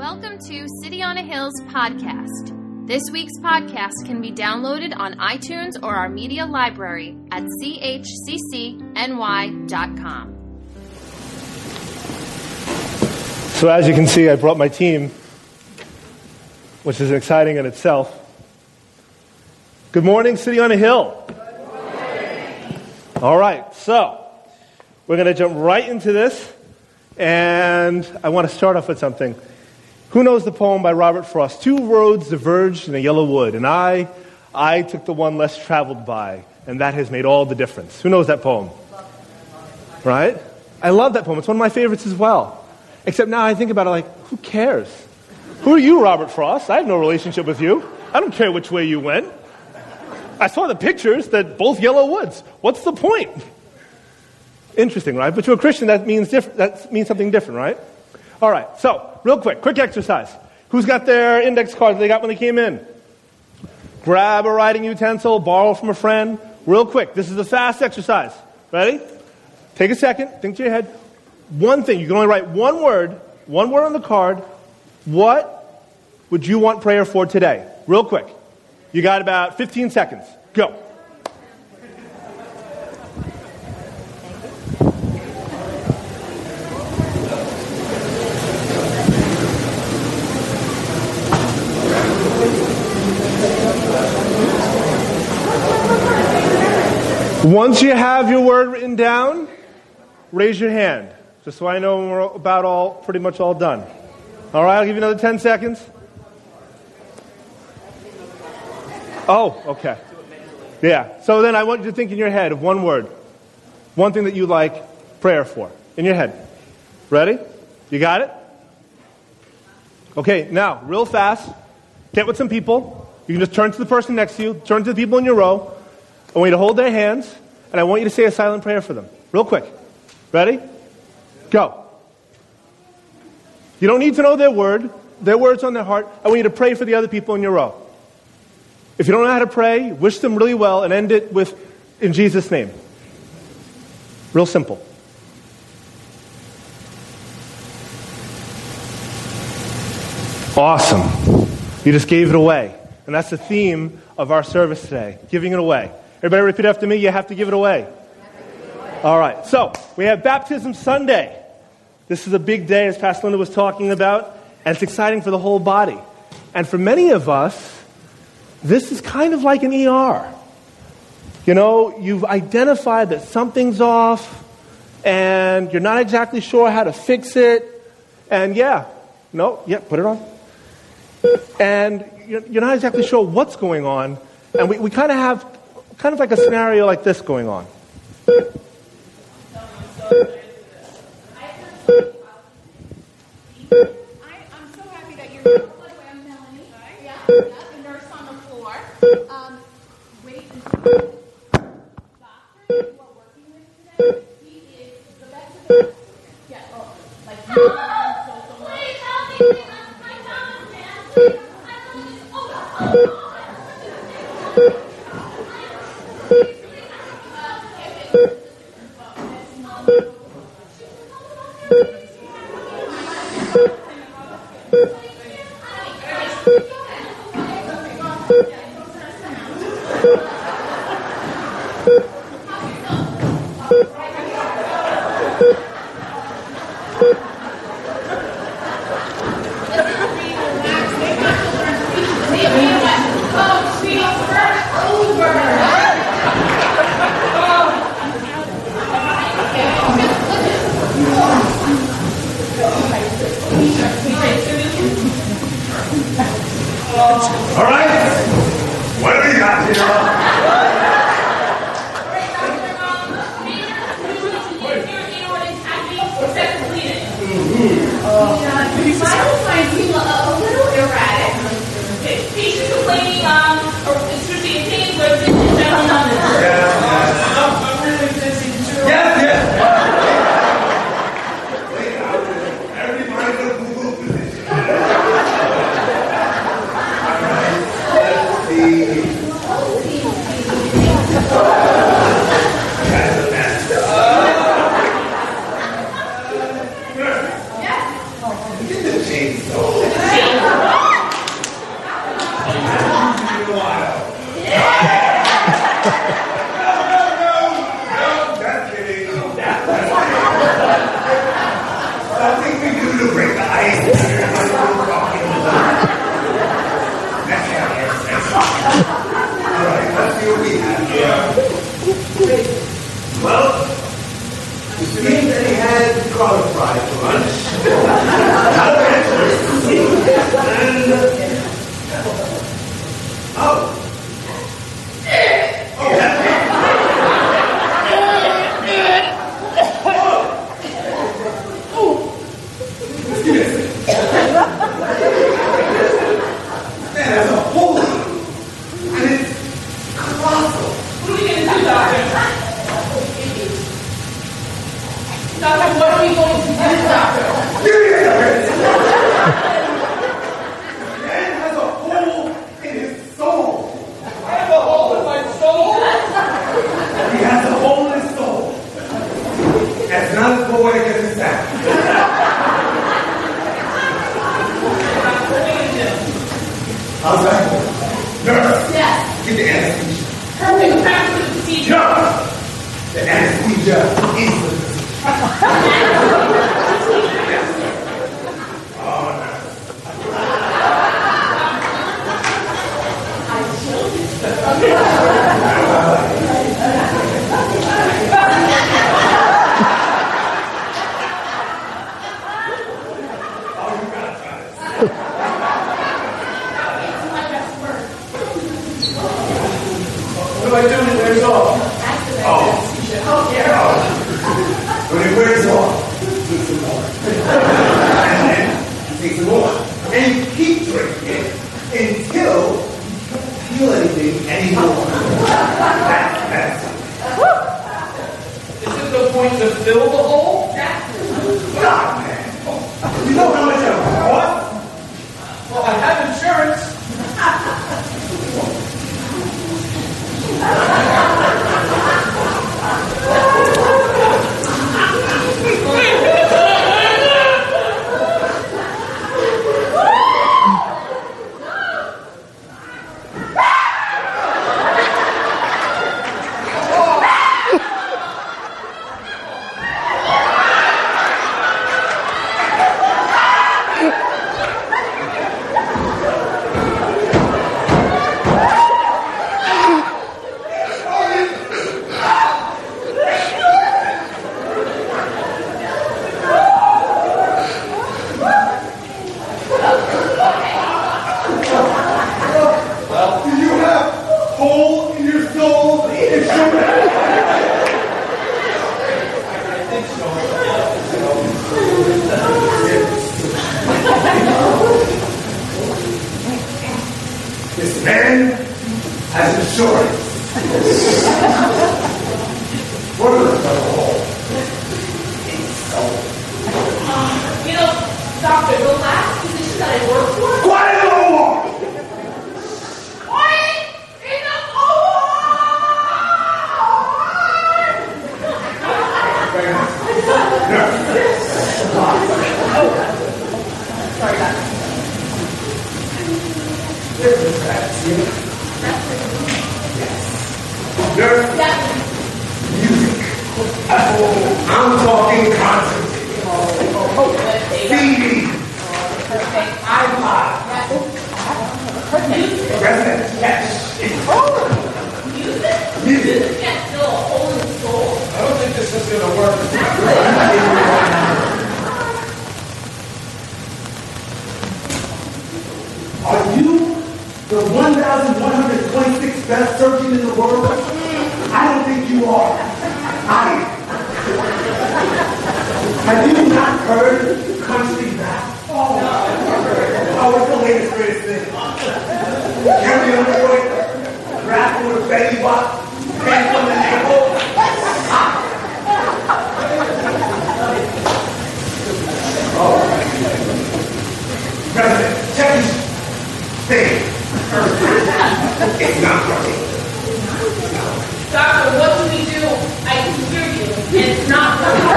Welcome to City on a Hill's podcast. This week's podcast can be downloaded on iTunes or our media library at chccny.com. So, as you can see, I brought my team, which is exciting in itself. Good morning, City on a Hill. All right, so we're going to jump right into this, and I want to start off with something. Who knows the poem by Robert Frost? Two roads diverged in a yellow wood, and I, I took the one less traveled by, and that has made all the difference. Who knows that poem? Right? I love that poem. It's one of my favorites as well. Except now I think about it like, who cares? Who are you, Robert Frost? I have no relationship with you. I don't care which way you went. I saw the pictures that both yellow woods. What's the point? Interesting, right? But to a Christian, that means, diff- that means something different, right? All right, so, real quick, quick exercise. Who's got their index cards that they got when they came in? Grab a writing utensil, borrow from a friend. Real quick, this is a fast exercise. Ready? Take a second, think to your head. One thing, you can only write one word, one word on the card. What would you want prayer for today? Real quick. You got about 15 seconds. Go. Once you have your word written down, raise your hand, just so I know when we're about all, pretty much all done. All right, I'll give you another 10 seconds. Oh, okay. Yeah, so then I want you to think in your head of one word, one thing that you like prayer for, in your head. Ready? You got it? Okay, now, real fast, get with some people. You can just turn to the person next to you, turn to the people in your row. I want you to hold their hands, and I want you to say a silent prayer for them. Real quick. Ready? Go. You don't need to know their word, their words on their heart. I want you to pray for the other people in your row. If you don't know how to pray, wish them really well and end it with, in Jesus' name. Real simple. Awesome. You just gave it away. And that's the theme of our service today giving it away. Everybody repeat after me. You have to give it away. All right. So we have Baptism Sunday. This is a big day, as Pastor Linda was talking about, and it's exciting for the whole body. And for many of us, this is kind of like an ER. You know, you've identified that something's off, and you're not exactly sure how to fix it. And yeah, no, yeah, put it on. And you're not exactly sure what's going on. And we, we kind of have kind of like a scenario like this going on. I'm so happy that you're Melanie. Yeah, Ha ha ha.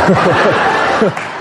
Ha.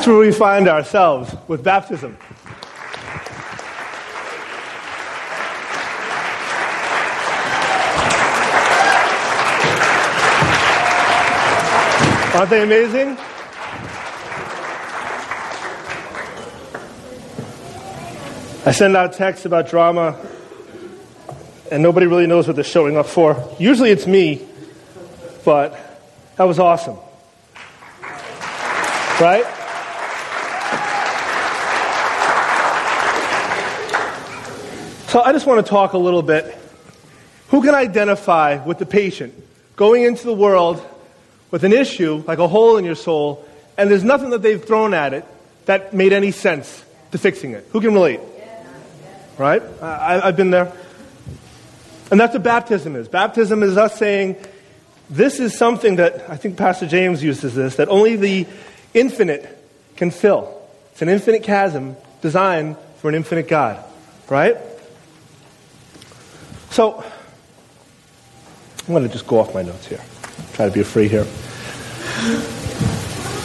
that's where we find ourselves with baptism. Aren't they amazing? I send out texts about drama, and nobody really knows what they're showing up for. Usually it's me, but that was awesome. Right? So I just want to talk a little bit. Who can identify with the patient going into the world with an issue, like a hole in your soul, and there's nothing that they've thrown at it that made any sense to fixing it? Who can relate? Right? I, I've been there. And that's what baptism is. Baptism is us saying, this is something that I think Pastor James uses this, that only the infinite can fill. It's an infinite chasm designed for an infinite God, right? So, I'm going to just go off my notes here. Try to be free here.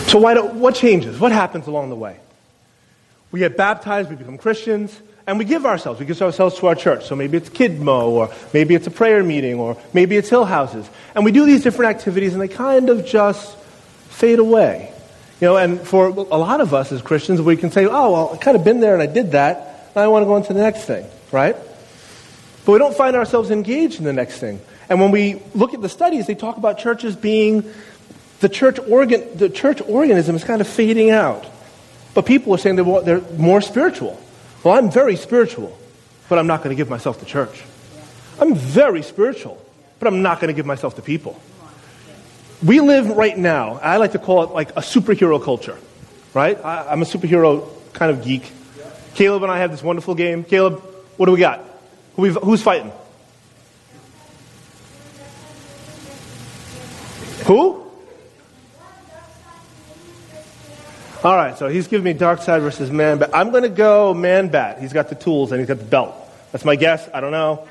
So, why do, what changes? What happens along the way? We get baptized, we become Christians, and we give ourselves. We give ourselves to our church. So maybe it's Kidmo, or maybe it's a prayer meeting, or maybe it's Hill Houses. And we do these different activities, and they kind of just fade away. You know, and for a lot of us as Christians, we can say, oh, well, I kind of been there and I did that, and I want to go on to the next thing, right? But we don't find ourselves engaged in the next thing. And when we look at the studies, they talk about churches being the church organ, the church organism is kind of fading out. But people are saying they're, they're more spiritual. Well, I'm very spiritual, but I'm not going to give myself to church. I'm very spiritual, but I'm not going to give myself to people. We live right now, I like to call it like a superhero culture, right? I, I'm a superhero kind of geek. Caleb and I have this wonderful game. Caleb, what do we got? Who who's fighting? Who? All right, so he's giving me Darkseid versus man bat. I'm going to go man bat. He's got the tools and he's got the belt. That's my guess. I don't know.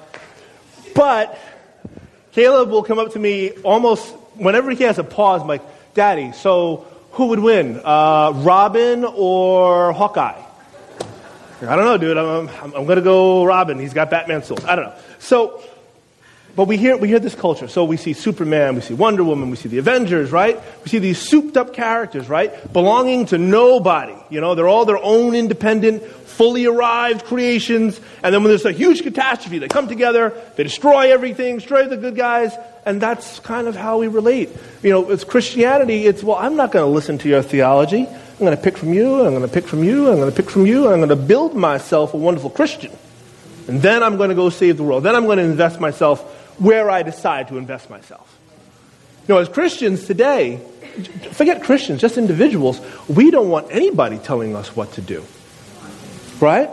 But Caleb will come up to me almost whenever he has a pause. I'm like, Daddy, so who would win, uh, Robin or Hawkeye? I don't know, dude. I'm, I'm, I'm going to go Robin. He's got Batman tools. I don't know. So, but we hear, we hear this culture. So we see Superman, we see Wonder Woman, we see the Avengers, right? We see these souped up characters, right? Belonging to nobody. You know, they're all their own independent, fully arrived creations. And then when there's a huge catastrophe, they come together, they destroy everything, destroy the good guys. And that's kind of how we relate. You know, it's Christianity. It's, well, I'm not going to listen to your theology. I'm going to pick from you, I'm going to pick from you, I'm going to pick from you, and I'm going to build myself a wonderful Christian. And then I'm going to go save the world. Then I'm going to invest myself where I decide to invest myself. You know, as Christians today, forget Christians, just individuals, we don't want anybody telling us what to do. Right?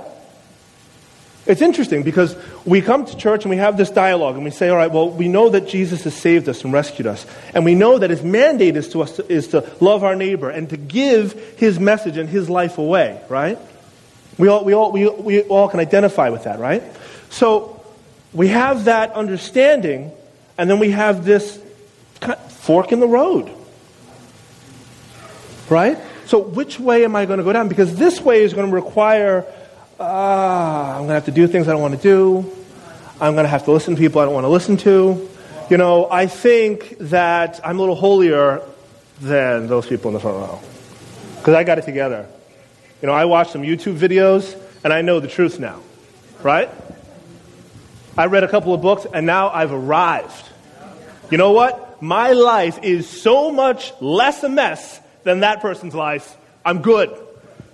It's interesting because we come to church and we have this dialogue and we say, all right, well, we know that Jesus has saved us and rescued us. And we know that his mandate is to us to, is to love our neighbor and to give his message and his life away, right? We all, we all, we, we all can identify with that, right? So we have that understanding and then we have this fork in the road, right? So which way am I going to go down? Because this way is going to require ah, I'm going to have to do things I don't want to do. I'm going to have to listen to people I don't want to listen to. You know, I think that I'm a little holier than those people in the front row because I got it together. You know, I watched some YouTube videos and I know the truth now, right? I read a couple of books and now I've arrived. You know what? My life is so much less a mess than that person's life. I'm good.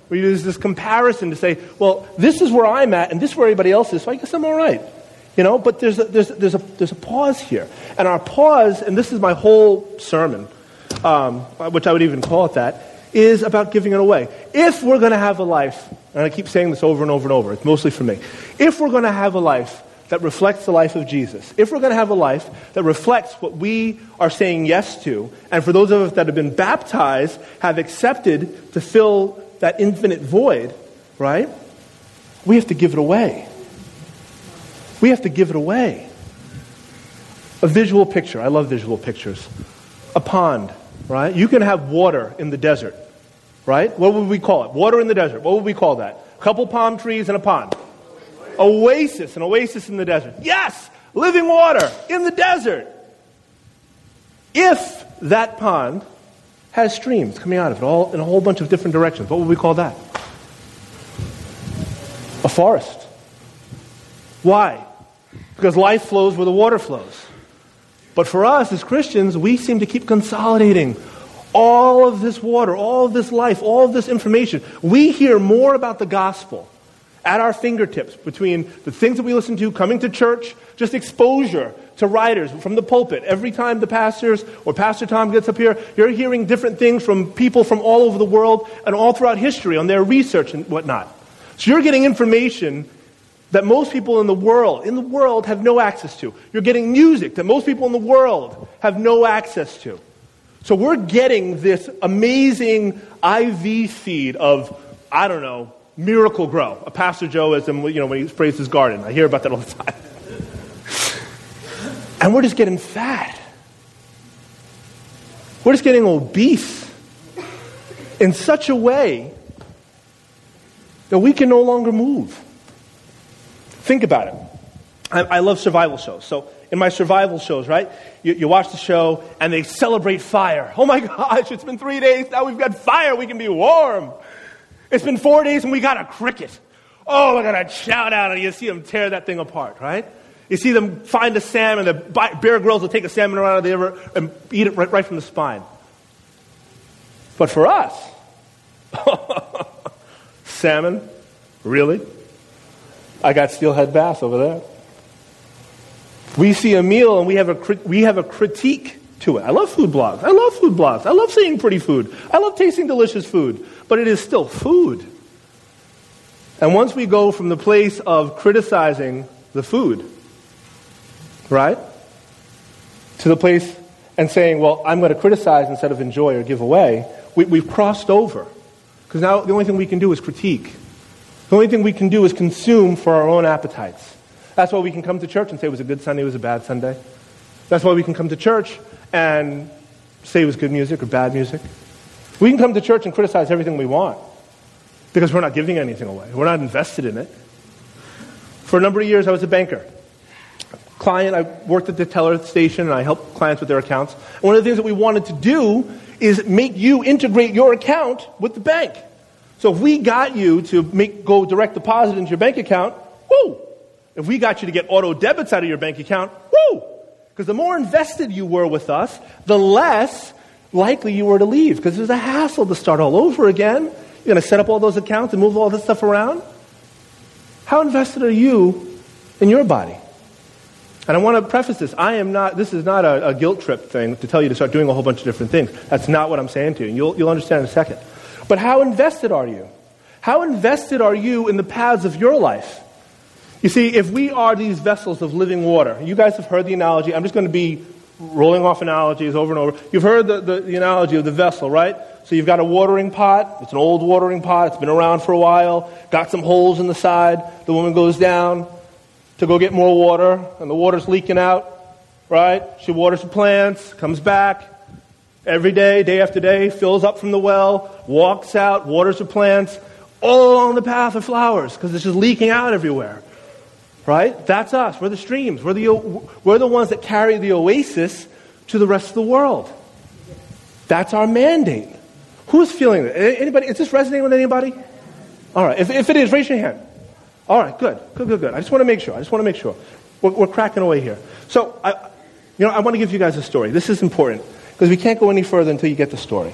We use this comparison to say, well, this is where I'm at and this is where everybody else is, so I guess I'm all right. You know, but there's a, there's, there's, a, there's a pause here. And our pause, and this is my whole sermon, um, which I would even call it that, is about giving it away. If we're going to have a life, and I keep saying this over and over and over, it's mostly for me. If we're going to have a life that reflects the life of Jesus, if we're going to have a life that reflects what we are saying yes to, and for those of us that have been baptized, have accepted to fill that infinite void, right? We have to give it away. We have to give it away. A visual picture. I love visual pictures. A pond, right? You can have water in the desert, right? What would we call it? Water in the desert. What would we call that? A couple palm trees and a pond. Oasis, an oasis in the desert. Yes, living water in the desert. If that pond has streams coming out of it, all in a whole bunch of different directions. What would we call that? A forest. Why? Because life flows where the water flows. But for us as Christians, we seem to keep consolidating all of this water, all of this life, all of this information. We hear more about the gospel at our fingertips between the things that we listen to, coming to church, just exposure to writers from the pulpit. Every time the pastors or Pastor Tom gets up here, you're hearing different things from people from all over the world and all throughout history on their research and whatnot. So you're getting information that most people in the world, in the world, have no access to. You're getting music that most people in the world have no access to. So we're getting this amazing IV feed of, I don't know, Miracle-Gro. A Pastor Joe is, you know, when he sprays his garden. I hear about that all the time. And we're just getting fat. We're just getting obese in such a way that we can no longer move. Think about it. I, I love survival shows. So, in my survival shows, right? You, you, watch the show and they celebrate fire. Oh my gosh, it's been three days. Now we've got fire. We can be warm. It's been four days and we got a cricket. Oh, we're going to shout out and you see them tear that thing apart, right? You see them find a salmon, the Bear Grylls will take a salmon around the river and eat it right, right from the spine. But for us, salmon, really? I got steelhead bass over there. We see a meal and we have a, we have a critique to it. I love food blogs. I love food blogs. I love seeing pretty food. I love tasting delicious food but it is still food. And once we go from the place of criticizing the food, right, to the place and saying, well, I'm going to criticize instead of enjoy or give away, we, have crossed over. Because now the only thing we can do is critique. The only thing we can do is consume for our own appetites. That's why we can come to church and say it was a good Sunday, it was a bad Sunday. That's why we can come to church and say it was good music or bad music. We can come to church and criticize everything we want because we're not giving anything away. We're not invested in it. For a number of years, I was a banker. Client, I worked at the teller station and I helped clients with their accounts. And one of the things that we wanted to do is make you integrate your account with the bank. So if we got you to make, go direct deposit into your bank account, woo! If we got you to get auto debits out of your bank account, woo! Because the more invested you were with us, the less likely you were to leave because there's a hassle to start all over again. You're going to set up all those accounts and move all this stuff around. How invested are you in your body? And I want to preface this. I am not, this is not a, a, guilt trip thing to tell you to start doing a whole bunch of different things. That's not what I'm saying to you. You'll, you'll understand in a second. But how invested are you? How invested are you in the paths of your life? You see, if we are these vessels of living water, you guys have heard the analogy. I'm just going to be rolling off analogies over and over. You've heard the, the, the analogy of the vessel, right? So you've got a watering pot. It's an old watering pot. It's been around for a while. Got some holes in the side. The woman goes down to go get more water, and the water's leaking out, right? She waters the plants, comes back every day, day after day, fills up from the well, walks out, waters the plants, all along the path of flowers because it's just leaking out everywhere. Right? That's us. We're the streams. We're the, we're the ones that carry the oasis to the rest of the world. That's our mandate. Who's feeling it? Anybody? Is this resonating with anybody? All right. If, if it is, raise your hand. All right. Good. Good. Good. Good. I just want to make sure. I just want to make sure. We're, we're cracking away here. So, I, you know, I want to give you guys a story. This is important because we can't go any further until you get the story.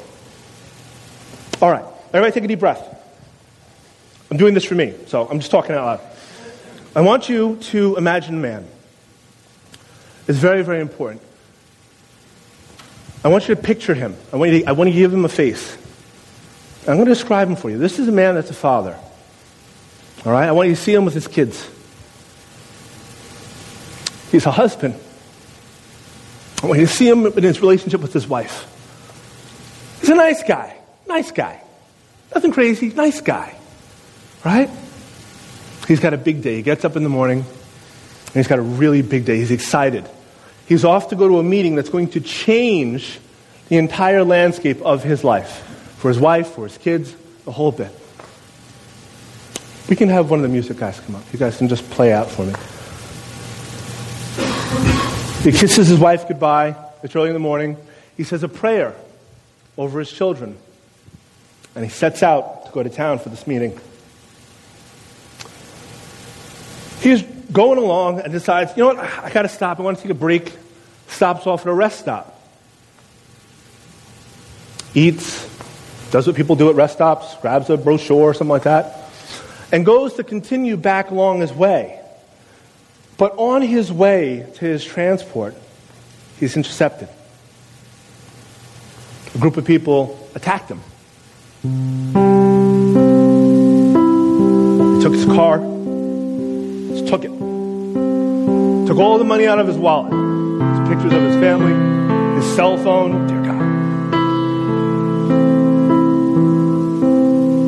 All right. Everybody, take a deep breath. I'm doing this for me, so I'm just talking out loud. I want you to imagine man. It's very, very important. I want you to picture him. I want, you to, I want to give him a face. I'm going to describe him for you. This is a man that's a father. All right? I want you to see him with his kids. He's a husband. I want you to see him in his relationship with his wife. He's a nice guy. Nice guy. Nothing crazy. Nice guy. Right? He's got a big day. He gets up in the morning and he's got a really big day. He's excited. He's off to go to a meeting that's going to change the entire landscape of his life for his wife, for his kids, the whole bit. We can have one of the music guys come up. You guys can just play out for me. He kisses his wife goodbye. It's early in the morning. He says a prayer over his children. And he sets out to go to town for this meeting. He's going along and decides, you know what, I got to stop. I want to take a break. Stops off at a rest stop. Eats, does what people do at rest stops, grabs a brochure or something like that, and goes to continue back along his way. But on his way to his transport, he's intercepted. A group of people attacked him. Took his car, just took it. Took all the money out of his wallet. His pictures of his family, his cell phone. Dear God.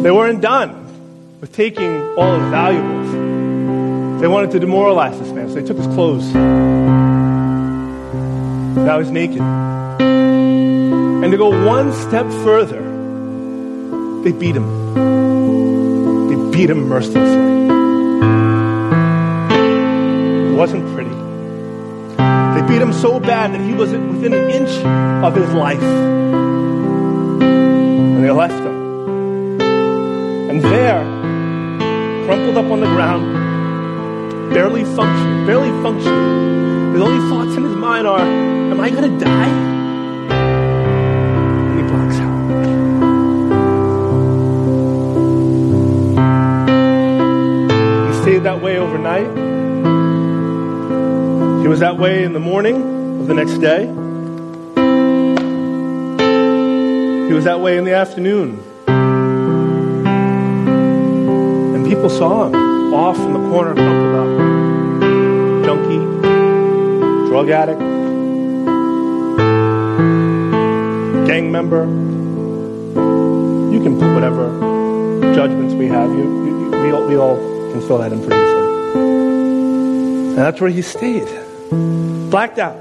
They weren't done taking all his valuables. They wanted to demoralize this man, so they took his clothes. Now he's naked. And to go one step further, they beat him. They beat him mercilessly. It wasn't pretty. They beat him so bad that he was within an inch of his life. And they left him. And there, crumpled up on the ground, barely functioning, barely functioning. His only thoughts in his mind are, Am I going to die? And he blacks out. He stayed that way overnight. He was that way in the morning of the next day. He was that way in the afternoon. People saw him off in the corner, crumpled up. Junkie, drug addict, gang member. You can put whatever judgments we have. You, you, you, we, all, we all can fill that in pretty easily. And that's where he stayed. Blacked out.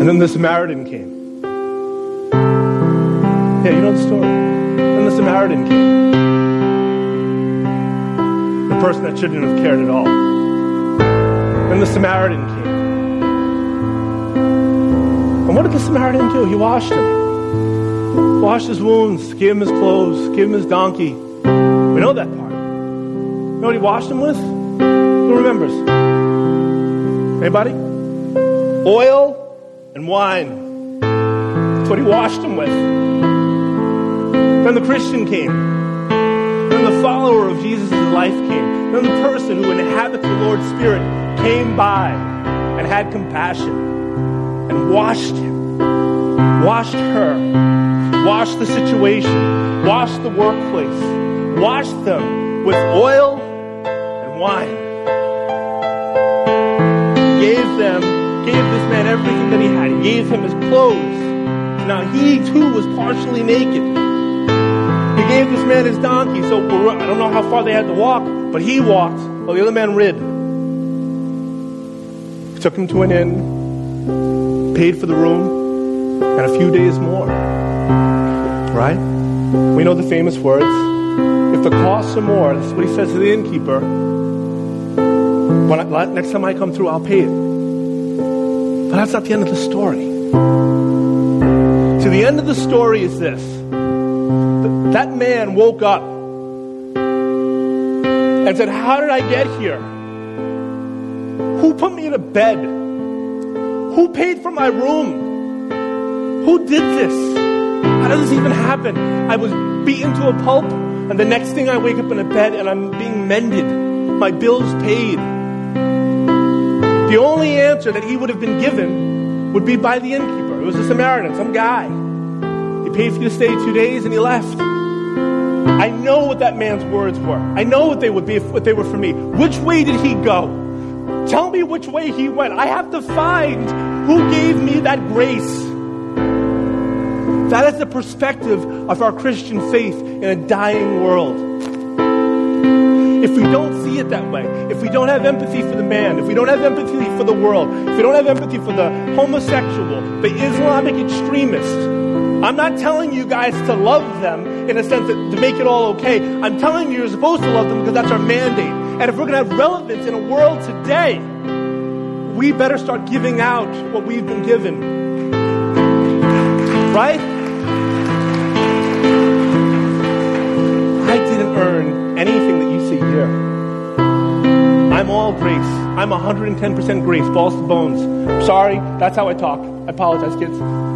And then the Samaritan came. Yeah, you know the story. Then the Samaritan came. The person that shouldn't have cared at all. Then the Samaritan came. And what did the Samaritan do? He washed him. Washed his wounds, gave him his clothes, gave him his donkey. We know that part. You know what he washed him with? Who remembers? Anybody? Oil and wine. That's what he washed him with. Then the Christian came. Then the follower of Jesus' life came. Then the person who inhabits the Lord's Spirit came by and had compassion and washed him, washed her, washed the situation, washed the workplace, washed them with oil and wine. Gave them, gave this man everything that he had. He gave him his clothes. Now he too was partially naked. He gave this man his donkey, so I don't know how far they had to walk, but he walked while the other man rid. He took him to an inn, paid for the room, and a few days more. Right? We know the famous words. If the costs are more, this is what he says to the innkeeper. When I, next time I come through, I'll pay it. But that's not the end of the story. See, the end of the story is this. That man woke up and said, How did I get here? Who put me in a bed? Who paid for my room? Who did this? How does this even happen? I was beaten to a pulp, and the next thing I wake up in a bed and I'm being mended. My bills paid. The only answer that he would have been given would be by the innkeeper. It was a Samaritan, some guy. He paid for you to stay two days and he left. I know what that man's words were. I know what they would be if what they were for me. Which way did he go? Tell me which way he went. I have to find who gave me that grace. That is the perspective of our Christian faith in a dying world. If we don't see it that way, if we don't have empathy for the man, if we don't have empathy for the world, if we don't have empathy for the homosexual, the Islamic extremist, I'm not telling you guys to love them in a sense that to make it all okay. I'm telling you you're supposed to love them because that's our mandate. And if we're going to have relevance in a world today, we better start giving out what we've been given. Right? I didn't earn anything that you see here. I'm all grace. I'm 110% grace, balls to bones. Sorry, that's how I talk. I apologize, kids.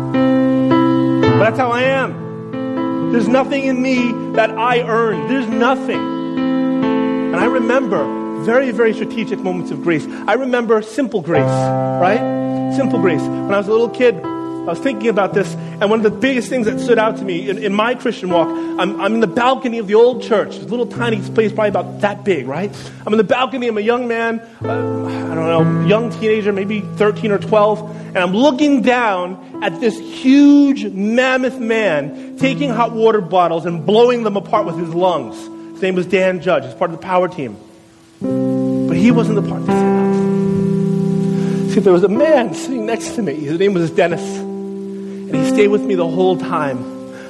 That's how I am. There's nothing in me that I earn. There's nothing. And I remember very, very strategic moments of grace. I remember simple grace, right? Simple grace. When I was a little kid, I was thinking about this, and one of the biggest things that stood out to me in, in my Christian walk, I'm, I'm, in the balcony of the old church, this little tiny place, probably about that big, right? I'm in the balcony, I'm a young man, uh, I don't know, young teenager, maybe 13 or 12, and I'm looking down at this huge, mammoth man taking hot water bottles and blowing them apart with his lungs. His name was Dan Judge, he's part of the power team. But he wasn't the part that. See, there was a man sitting next to me. His name was Dennis. And he stayed with me the whole time.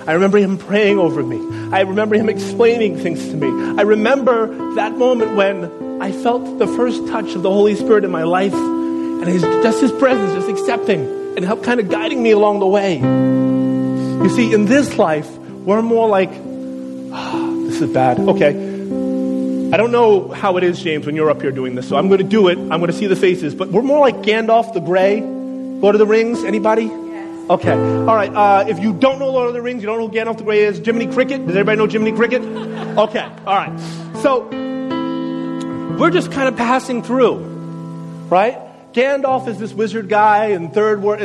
I remember him praying over me. I remember him explaining things to me. I remember that moment when I felt the first touch of the Holy Spirit in my life and his, just his presence, just accepting and help kind of guiding me along the way. You see, in this life, we're more like, oh, this is bad. Okay. I don't know how it is, James, when you're up here doing this, so I'm going to do it. I'm going to see the faces, but we're more like Gandalf the Grey. Lord of the Rings, anybody? Okay. All right. Uh, if you don't know Lord of the Rings, you don't know who Gandalf the Grey is, Jiminy Cricket. Does everybody know Jiminy Cricket? Okay. All right. So we're just kind of passing through, right? Gandalf is this wizard guy and third word.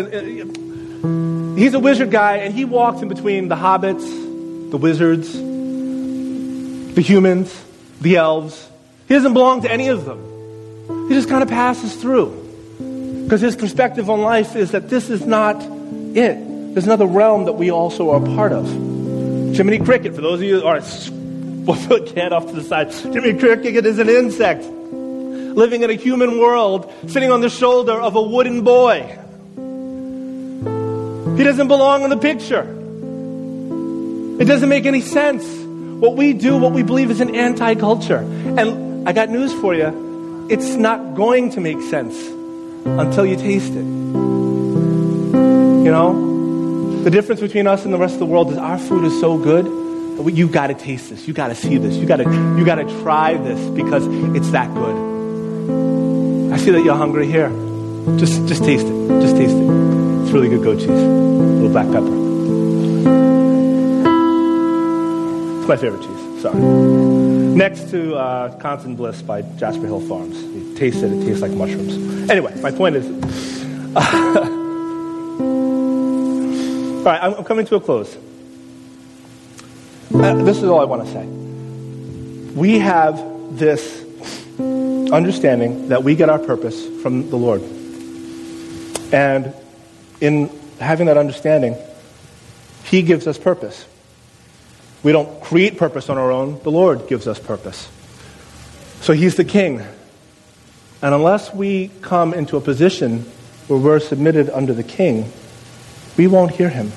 He's a wizard guy, and he walks in between the hobbits, the wizards, the humans, the elves. He doesn't belong to any of them. He just kind of passes through. Because his perspective on life is that this is not it. There's another realm that we also are a part of. Jiminy Cricket, for those of you, right, we'll put cat off to the side. Jiminy Cricket is an insect living in a human world, sitting on the shoulder of a wooden boy. He doesn't belong in the picture. It doesn't make any sense. What we do, what we believe is an anti culture. And I got news for you it's not going to make sense until you taste it. You know? The difference between us and the rest of the world is our food is so good that you got to taste this. You got to see this. You got to you got to try this because it's that good. I see that you're hungry here. Just just taste it. Just taste it. It's really good goat cheese. A little black pepper. It's my favorite cheese. Sorry. Next to uh, Constant Bliss by Jasper Hill Farms. You taste it, it tastes like mushrooms. Anyway, my point is. Uh, All right, I'm, coming to a close. Uh, this is all I want to say. we have this understanding that we get our purpose from the Lord. And in having that understanding, He gives us purpose. We don't create purpose on our own, the Lord gives us purpose. So He's the King. And unless we come into a position where we're submitted under the King, we won't hear Him.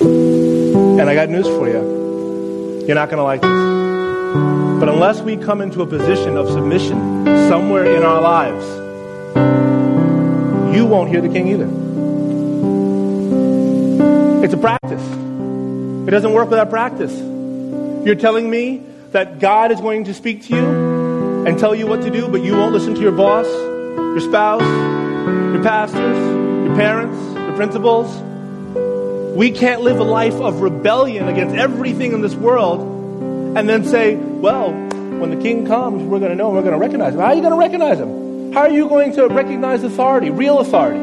And I got news for you. You're not going to like this. But unless we come into a position of submission somewhere in our lives, you won't hear the king either. It's a practice. It doesn't work without practice. You're telling me that God is going to speak to you and tell you what to do, but you won't listen to your boss, your spouse, your pastors, your parents, your principals. We can't live a life of rebellion against everything in this world and then say, well, when the king comes, we're going to know, we're going to recognize him. How are you going to recognize him? How are you going to recognize authority, real authority?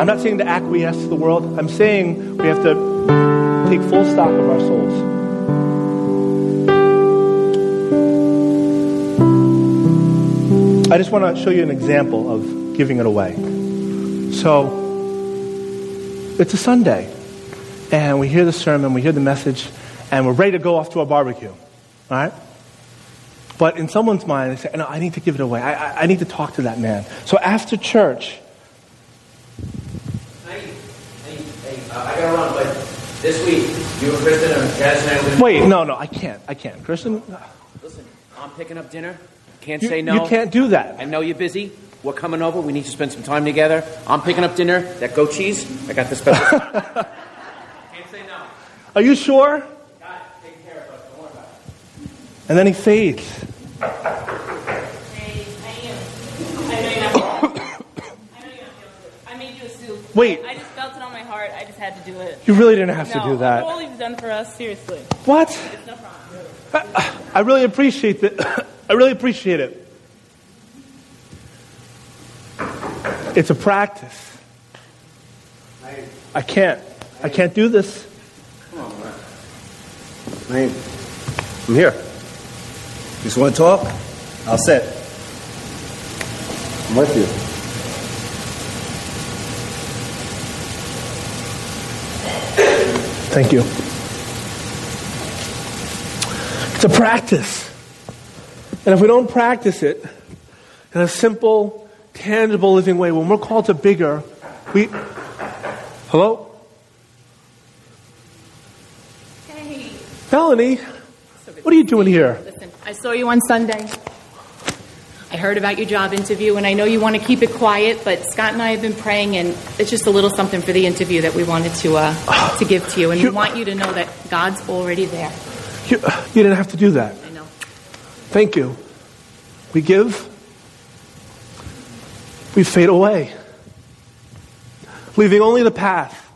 I'm not saying to acquiesce to the world. I'm saying we have to take full stock of our souls. I just want to show you an example of giving it away. So, it's a Sunday, and we hear the sermon, we hear the message, and we're ready to go off to a barbecue. All right? But in someone's mind, they say, no, I need to give it away. I, I, I need to talk to that man. So after church, Hey, hey, hey, uh, I gotta run, but this week, you and Kristen and Jazz and I gonna... wait, no, no, I can't. I can't. Christian, Listen, I'm picking up dinner. Can't you, say no. you can't do that. I know you're busy. We're coming over. We need to spend some time together. I'm picking up dinner. That goat cheese, I got the special. Can't say no. Are you sure? Got. Take care of us. Don't worry about it. And then he fades. I. I know you're not. I know you're not feeling good. I made you a soup. Wait. I just felt it on my heart. I just had to do it. You really didn't have to do that. All you've done for us, seriously. What? It's no problem. I, I really appreciate that. I really appreciate it. It's a practice. I can't. I can't do this. Man, I'm here. Just want to talk? I'll sit. I'm with you. Thank you. It's a practice. And if we don't practice it in a simple, tangible, living way, when we're called to bigger, we. Hello? Hey. Melanie, what are you doing here? Listen, I saw you on Sunday. I heard about your job interview, and I know you want to keep it quiet, but Scott and I have been praying, and it's just a little something for the interview that we wanted to uh, to give to you, and we want you to know that God's already there. You, you didn't have to do that. I know. Thank you. We give, we fade away, leaving only the path,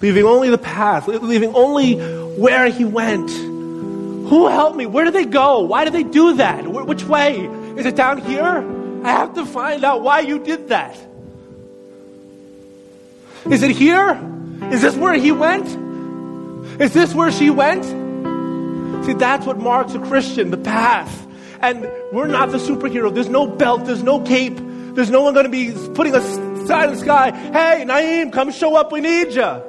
leaving only the path, leaving only where he went. Who helped me? Where did they go? Why did they do that? Which way? Is it down here? I have to find out why you did that. Is it here? Is this where he went? Is this where she went? See, that's what marks a Christian, the path. And we're not the superhero. There's no belt, there's no cape, there's no one going to be putting a sign in the sky. Hey, Naeem, come show up, we need you.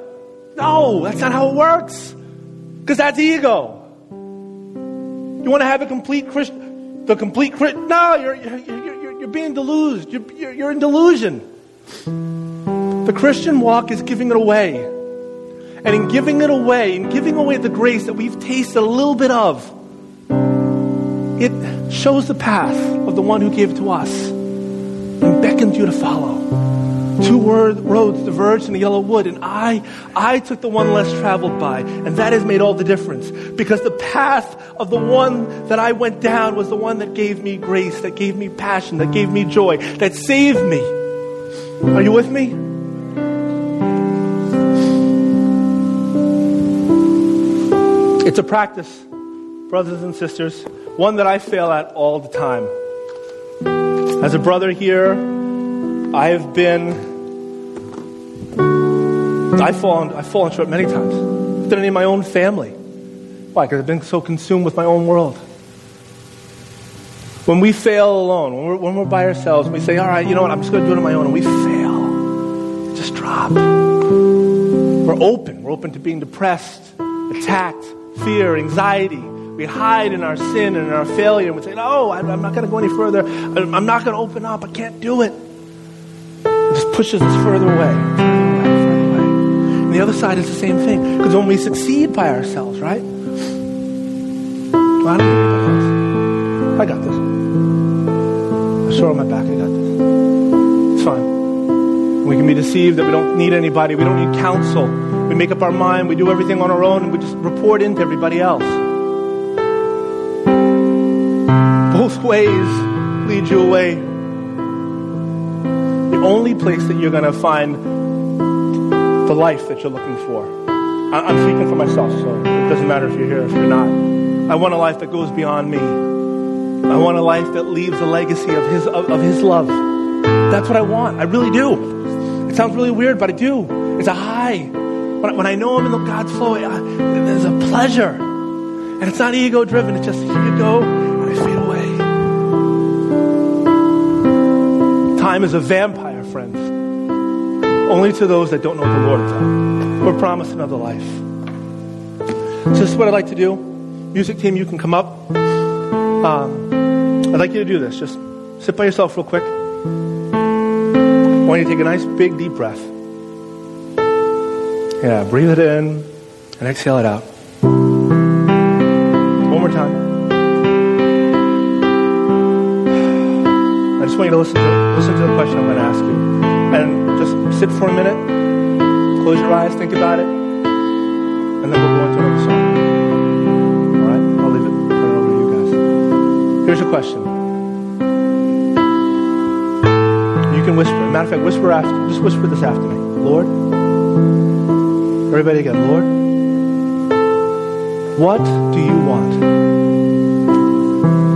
No, that's not how it works. Because that's ego. You want to have a complete Christian, the complete Christian. No, you're, you're, you're, you're being deluged. You're, you're, you're in delusion. The Christian walk is giving it away. And in giving it away, in giving away the grace that we've tasted a little bit of, it shows the path of the one who gave it to us and beckons you to follow. Two word, roads diverged in the yellow wood, and I, I took the one less traveled by, and that has made all the difference. Because the path of the one that I went down was the one that gave me grace, that gave me passion, that gave me joy, that saved me. Are you with me? It's a practice, brothers and sisters, one that I fail at all the time. As a brother here, I have been, I've fallen, I've fallen short many times. I've done it in my own family. Why? Because I've been so consumed with my own world. When we fail alone, when we're, when we're by ourselves, we say, all right, you know what, I'm just going to do it on my own, and we fail. Just drop. We're open. We're open to being depressed, attacked, fear, anxiety. We hide in our sin and in our failure, and we say, no, I'm, I'm not going to go any further. I'm I'm not going to open up. I can't do it. Pushes us further away. And the other side is the same thing. Because when we succeed by ourselves, right? Well, I don't need anybody else. I got this. I show on my back. I got this. It's fine. We can be deceived that we don't need anybody. We don't need counsel. We make up our mind. We do everything on our own, and we just report into everybody else. Both ways lead you away. The only place that you're going to find the life that you're looking for. I'm speaking for myself, so it doesn't matter if you're here, or if you're not. I want a life that goes beyond me. I want a life that leaves a legacy of His of, of His love. That's what I want. I really do. It sounds really weird, but I do. It's a high. When I, when I know I'm in the God's flow, I, there's a pleasure, and it's not ego driven. It's just here you go, and I fade away. Time is a vampire, friends. Only to those that don't know the Lord, though. We're promised another life. So this is what I'd like to do. Music team, you can come up. Um, I'd like you to do this. Just sit by yourself real quick. I want you to take a nice big deep breath. Yeah, breathe it in and exhale it out. One more time. I just want you to listen to listen to the question I'm going to ask you. And just sit for a minute, close your eyes, think about it, and then we'll go into another song. All right? I'll leave it, turn it over to you guys. Here's your question. You can whisper. Matter of fact, whisper after. Just whisper this after me. Lord, everybody again. Lord, what do you want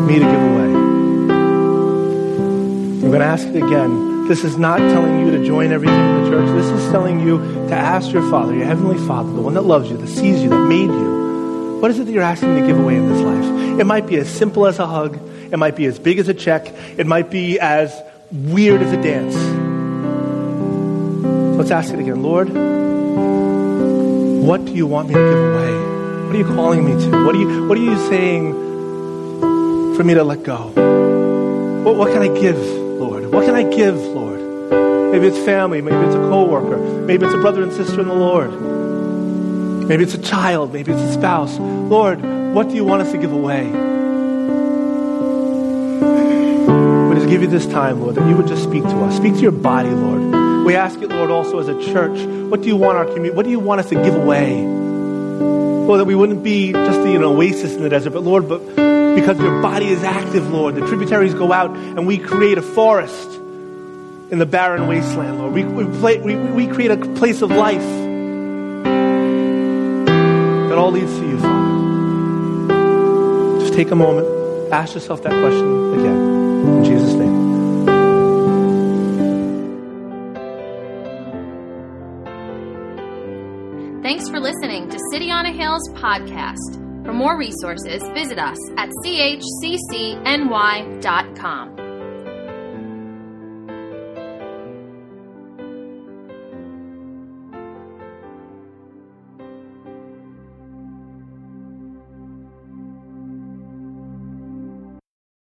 me to give away? I'm going to ask it again. This is not telling you to join everything in the church. This is telling you to ask your Father, your Heavenly Father, the one that loves you, that sees you, that made you. What is it that you're asking to give away in this life? It might be as simple as a hug. It might be as big as a check. It might be as weird as a dance. Let's ask it again. Lord, what do you want me to give away? What are you calling me to? What are you, what are you saying for me to let go? What, what can I give, Lord? What can I give, Lord? Maybe it's family. Maybe it's a coworker. Maybe it's a brother and sister in the Lord. Maybe it's a child. Maybe it's a spouse. Lord, what do you want us to give away? We just give you this time, Lord, that you would just speak to us. Speak to your body, Lord. We ask it, Lord, also as a church. What do you want our community? What do you want us to give away? Lord, that we wouldn't be just an oasis in the desert, but Lord, but because your body is active, Lord, the tributaries go out and we create a forest in the barren wasteland, Lord. We, we, play, we, we create a place of life that all leads to you, Father. Just take a moment, ask yourself that question again. In Jesus' name. Thanks for listening to City on a Hill's podcast. For more resources, visit us at chccny.com.